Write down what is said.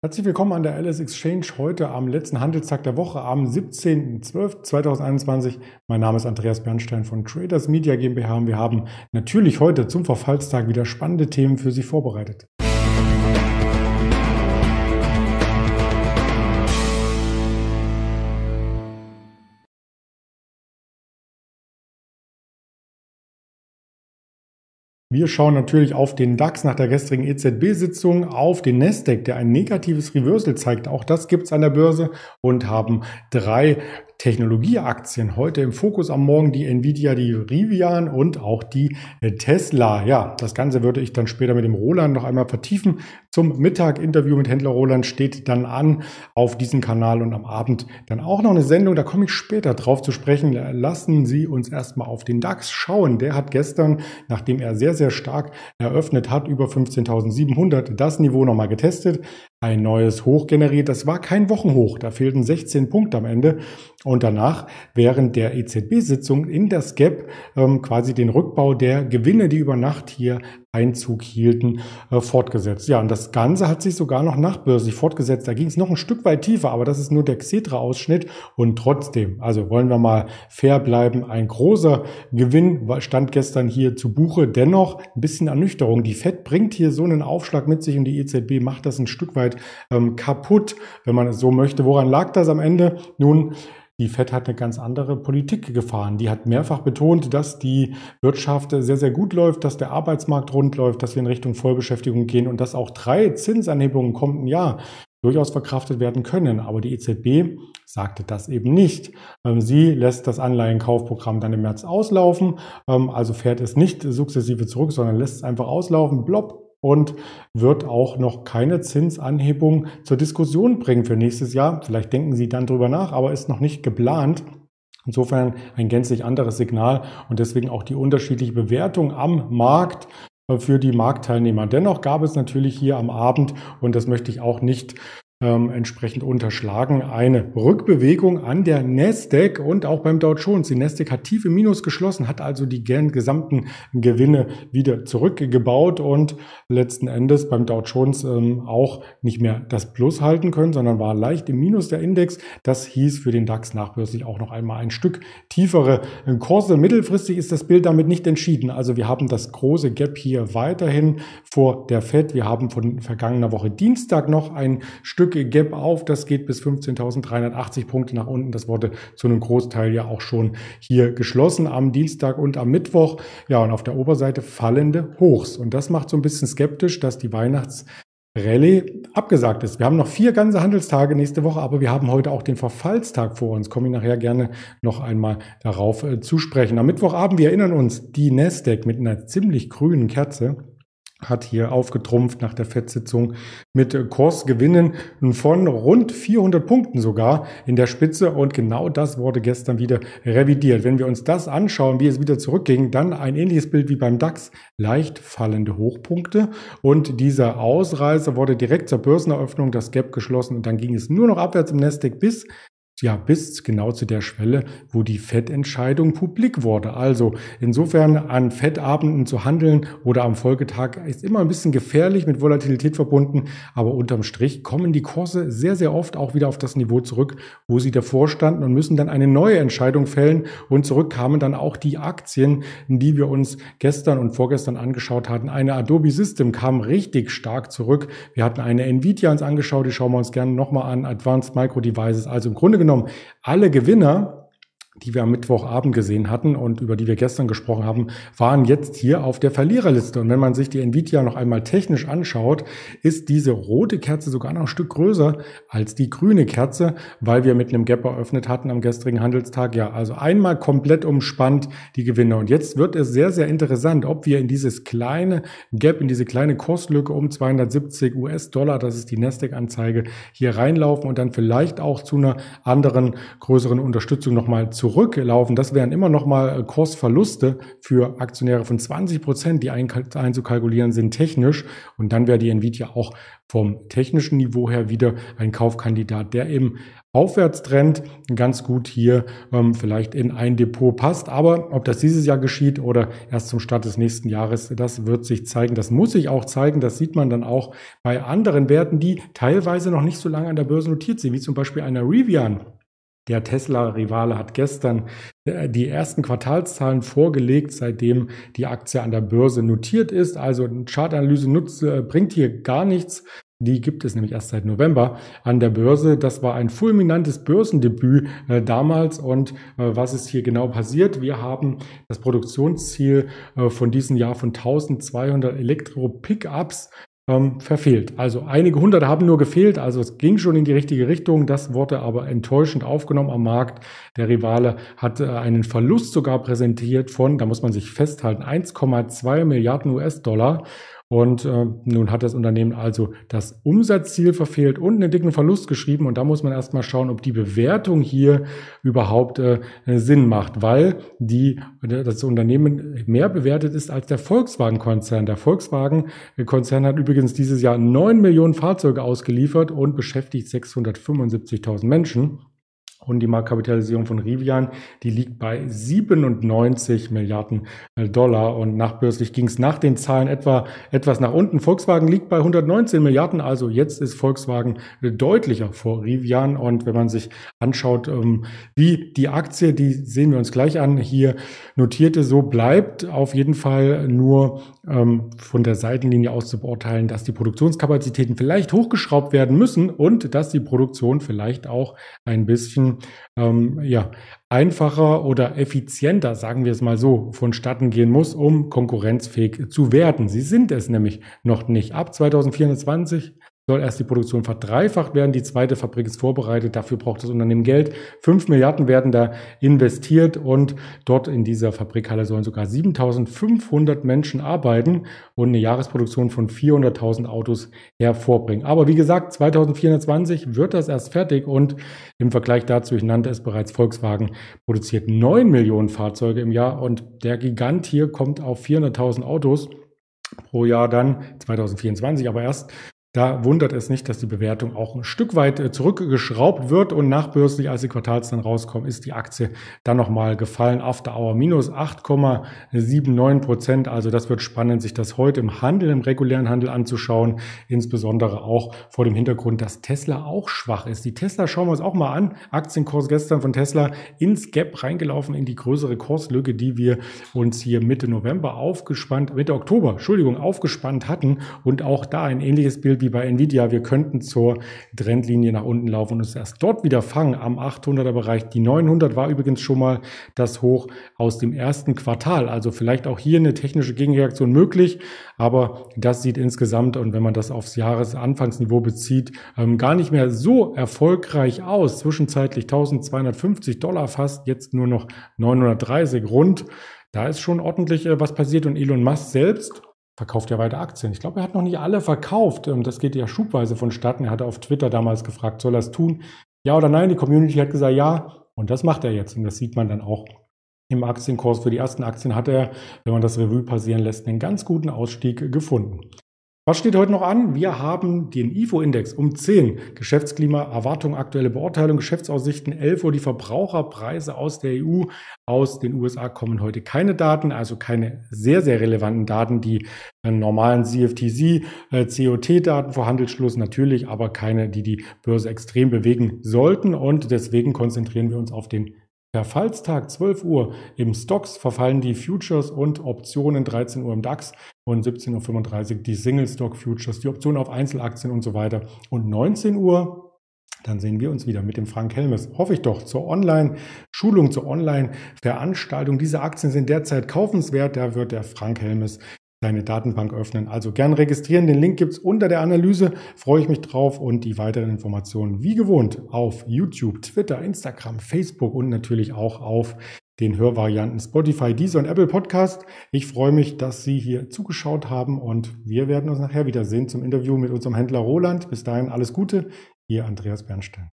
Herzlich willkommen an der Alice Exchange heute am letzten Handelstag der Woche am 17.12.2021. Mein Name ist Andreas Bernstein von Traders Media GmbH und wir haben natürlich heute zum Verfallstag wieder spannende Themen für Sie vorbereitet. Wir schauen natürlich auf den DAX nach der gestrigen EZB-Sitzung, auf den Nasdaq, der ein negatives Reversal zeigt. Auch das gibt's an der Börse und haben drei Technologieaktien heute im Fokus am Morgen die Nvidia, die Rivian und auch die äh, Tesla. Ja, das Ganze würde ich dann später mit dem Roland noch einmal vertiefen. Zum Mittag Interview mit Händler Roland steht dann an auf diesem Kanal und am Abend dann auch noch eine Sendung. Da komme ich später drauf zu sprechen. Lassen Sie uns erstmal auf den DAX schauen. Der hat gestern, nachdem er sehr, sehr stark eröffnet hat, über 15.700 das Niveau nochmal getestet ein neues Hoch generiert. Das war kein Wochenhoch, da fehlten 16 Punkte am Ende. Und danach, während der EZB-Sitzung in das Gap, ähm, quasi den Rückbau der Gewinne, die über Nacht hier Einzug hielten, äh, fortgesetzt. Ja, und das Ganze hat sich sogar noch nachbörslich fortgesetzt. Da ging es noch ein Stück weit tiefer, aber das ist nur der Xetra-Ausschnitt. Und trotzdem, also wollen wir mal fair bleiben, ein großer Gewinn stand gestern hier zu Buche. Dennoch ein bisschen Ernüchterung. Die FED bringt hier so einen Aufschlag mit sich und die EZB macht das ein Stück weit ähm, kaputt, wenn man es so möchte. Woran lag das am Ende? Nun, die FED hat eine ganz andere Politik gefahren. Die hat mehrfach betont, dass die Wirtschaft sehr, sehr gut läuft, dass der Arbeitsmarkt rund läuft, dass wir in Richtung Vollbeschäftigung gehen und dass auch drei Zinsanhebungen im kommenden Jahr durchaus verkraftet werden können. Aber die EZB sagte das eben nicht. Ähm, sie lässt das Anleihenkaufprogramm dann im März auslaufen, ähm, also fährt es nicht sukzessive zurück, sondern lässt es einfach auslaufen, blopp, und wird auch noch keine Zinsanhebung zur Diskussion bringen für nächstes Jahr. Vielleicht denken Sie dann drüber nach, aber ist noch nicht geplant. Insofern ein gänzlich anderes Signal und deswegen auch die unterschiedliche Bewertung am Markt für die Marktteilnehmer. Dennoch gab es natürlich hier am Abend, und das möchte ich auch nicht ähm, entsprechend unterschlagen. Eine Rückbewegung an der Nasdaq und auch beim Dow Jones. Die Nasdaq hat tief Minus geschlossen, hat also die gesamten Gewinne wieder zurückgebaut und letzten Endes beim Dow Jones ähm, auch nicht mehr das Plus halten können, sondern war leicht im Minus der Index. Das hieß für den DAX nachbörslich auch noch einmal ein Stück tiefere Kurse. Mittelfristig ist das Bild damit nicht entschieden. Also wir haben das große Gap hier weiterhin vor der Fed. Wir haben von vergangener Woche Dienstag noch ein Stück Stück Gap auf. Das geht bis 15.380 Punkte nach unten. Das wurde zu einem Großteil ja auch schon hier geschlossen am Dienstag und am Mittwoch. Ja, und auf der Oberseite fallende Hochs. Und das macht so ein bisschen skeptisch, dass die Weihnachts Rallye abgesagt ist. Wir haben noch vier ganze Handelstage nächste Woche, aber wir haben heute auch den Verfallstag vor uns. Komme ich nachher gerne noch einmal darauf äh, zu sprechen. Am Mittwochabend, wir erinnern uns, die Nasdaq mit einer ziemlich grünen Kerze hat hier aufgetrumpft nach der FED-Sitzung mit Kursgewinnen von rund 400 Punkten sogar in der Spitze. Und genau das wurde gestern wieder revidiert. Wenn wir uns das anschauen, wie es wieder zurückging, dann ein ähnliches Bild wie beim DAX, leicht fallende Hochpunkte. Und dieser Ausreißer wurde direkt zur Börseneröffnung das Gap geschlossen. Und dann ging es nur noch abwärts im Nasdaq bis ja, bis genau zu der Schwelle, wo die FED-Entscheidung publik wurde. Also insofern an FED-Abenden zu handeln oder am Folgetag ist immer ein bisschen gefährlich, mit Volatilität verbunden, aber unterm Strich kommen die Kurse sehr, sehr oft auch wieder auf das Niveau zurück, wo sie davor standen und müssen dann eine neue Entscheidung fällen und zurück kamen dann auch die Aktien, die wir uns gestern und vorgestern angeschaut hatten. Eine Adobe System kam richtig stark zurück. Wir hatten eine Nvidia uns angeschaut, die schauen wir uns gerne nochmal an, Advanced Micro Devices. Also im Grunde genommen genommen alle Gewinner die wir am Mittwochabend gesehen hatten und über die wir gestern gesprochen haben, waren jetzt hier auf der Verliererliste. Und wenn man sich die Nvidia noch einmal technisch anschaut, ist diese rote Kerze sogar noch ein Stück größer als die grüne Kerze, weil wir mit einem Gap eröffnet hatten am gestrigen Handelstag. Ja, also einmal komplett umspannt die Gewinne. Und jetzt wird es sehr, sehr interessant, ob wir in dieses kleine Gap, in diese kleine Kurslücke um 270 US-Dollar, das ist die Nasdaq-Anzeige, hier reinlaufen und dann vielleicht auch zu einer anderen größeren Unterstützung nochmal zu zurücklaufen, das wären immer noch mal Kursverluste für Aktionäre von 20 Prozent, die einzukalkulieren sind technisch. Und dann wäre die Nvidia auch vom technischen Niveau her wieder ein Kaufkandidat, der im Aufwärtstrend ganz gut hier ähm, vielleicht in ein Depot passt. Aber ob das dieses Jahr geschieht oder erst zum Start des nächsten Jahres, das wird sich zeigen. Das muss sich auch zeigen. Das sieht man dann auch bei anderen Werten, die teilweise noch nicht so lange an der Börse notiert sind, wie zum Beispiel einer Rivian. Der Tesla-Rivale hat gestern äh, die ersten Quartalszahlen vorgelegt, seitdem die Aktie an der Börse notiert ist. Also Chartanalyse nutzt, äh, bringt hier gar nichts. Die gibt es nämlich erst seit November an der Börse. Das war ein fulminantes Börsendebüt äh, damals. Und äh, was ist hier genau passiert? Wir haben das Produktionsziel äh, von diesem Jahr von 1200 Elektro-Pickups ähm, verfehlt. Also einige hundert haben nur gefehlt, also es ging schon in die richtige Richtung. Das wurde aber enttäuschend aufgenommen am Markt. Der Rivale hat äh, einen Verlust sogar präsentiert von, da muss man sich festhalten, 1,2 Milliarden US-Dollar. Und äh, nun hat das Unternehmen also das Umsatzziel verfehlt und einen dicken Verlust geschrieben. Und da muss man erstmal schauen, ob die Bewertung hier überhaupt äh, Sinn macht, weil die, das Unternehmen mehr bewertet ist als der Volkswagen-Konzern. Der Volkswagen-Konzern hat übrigens dieses Jahr neun Millionen Fahrzeuge ausgeliefert und beschäftigt 675.000 Menschen. Und die Marktkapitalisierung von Rivian, die liegt bei 97 Milliarden äh, Dollar. Und nachbörslich ging es nach den Zahlen etwa etwas nach unten. Volkswagen liegt bei 119 Milliarden. Also jetzt ist Volkswagen äh, deutlicher vor Rivian. Und wenn man sich anschaut, ähm, wie die Aktie, die sehen wir uns gleich an, hier notierte, so bleibt auf jeden Fall nur ähm, von der Seitenlinie aus zu beurteilen, dass die Produktionskapazitäten vielleicht hochgeschraubt werden müssen und dass die Produktion vielleicht auch ein bisschen ähm, ja, einfacher oder effizienter, sagen wir es mal so, vonstatten gehen muss, um konkurrenzfähig zu werden. Sie sind es nämlich noch nicht. Ab 2024 soll erst die Produktion verdreifacht werden. Die zweite Fabrik ist vorbereitet. Dafür braucht das Unternehmen Geld. Fünf Milliarden werden da investiert und dort in dieser Fabrikhalle sollen sogar 7500 Menschen arbeiten und eine Jahresproduktion von 400.000 Autos hervorbringen. Aber wie gesagt, 2024 wird das erst fertig und im Vergleich dazu, ich nannte es bereits, Volkswagen produziert 9 Millionen Fahrzeuge im Jahr und der Gigant hier kommt auf 400.000 Autos pro Jahr dann 2024, aber erst da wundert es nicht, dass die Bewertung auch ein Stück weit äh, zurückgeschraubt wird und nachbörslich, als die Quartals dann rauskommen, ist die Aktie dann nochmal gefallen. After Hour minus 8,79 Prozent. Also das wird spannend, sich das heute im Handel, im regulären Handel anzuschauen. Insbesondere auch vor dem Hintergrund, dass Tesla auch schwach ist. Die Tesla schauen wir uns auch mal an. Aktienkurs gestern von Tesla ins Gap reingelaufen in die größere Kurslücke, die wir uns hier Mitte November aufgespannt, Mitte Oktober, Entschuldigung, aufgespannt hatten. Und auch da ein ähnliches Bild wie bei Nvidia, wir könnten zur Trendlinie nach unten laufen und uns erst dort wieder fangen am 800er Bereich. Die 900 war übrigens schon mal das Hoch aus dem ersten Quartal. Also vielleicht auch hier eine technische Gegenreaktion möglich, aber das sieht insgesamt und wenn man das aufs Jahresanfangsniveau bezieht, ähm, gar nicht mehr so erfolgreich aus. Zwischenzeitlich 1250 Dollar fast, jetzt nur noch 930 rund. Da ist schon ordentlich äh, was passiert und Elon Musk selbst verkauft ja weiter Aktien. Ich glaube, er hat noch nicht alle verkauft. Ähm, das geht ja schubweise vonstatten. Er hatte auf Twitter damals gefragt, soll er es tun? Ja oder nein? Die Community hat gesagt, ja. Und das macht er jetzt. Und das sieht man dann auch im Aktienkurs. Für die ersten Aktien hat er, wenn man das Revue passieren lässt, einen ganz guten Ausstieg gefunden. Was steht heute noch an? Wir haben den IFO-Index um 10. Geschäftsklima, Erwartung, aktuelle Beurteilung, Geschäftsaussichten 11 Uhr. Die Verbraucherpreise aus der EU, aus den USA kommen heute keine Daten, also keine sehr, sehr relevanten Daten. Die äh, normalen CFTC, äh, COT-Daten vor Handelsschluss natürlich, aber keine, die die Börse extrem bewegen sollten. Und deswegen konzentrieren wir uns auf den Verfallstag 12 Uhr im Stocks verfallen die Futures und Optionen 13 Uhr im DAX und 17.35 Uhr die Single Stock Futures, die Optionen auf Einzelaktien und so weiter. Und 19 Uhr, dann sehen wir uns wieder mit dem Frank Helmes, hoffe ich doch, zur Online-Schulung, zur Online-Veranstaltung. Diese Aktien sind derzeit kaufenswert. Da wird der Frank Helmes deine Datenbank öffnen. Also gern registrieren. Den Link gibt's unter der Analyse. Freue ich mich drauf und die weiteren Informationen wie gewohnt auf YouTube, Twitter, Instagram, Facebook und natürlich auch auf den Hörvarianten Spotify, Deezer und Apple Podcast. Ich freue mich, dass Sie hier zugeschaut haben und wir werden uns nachher wiedersehen zum Interview mit unserem Händler Roland. Bis dahin alles Gute. Ihr Andreas Bernstein.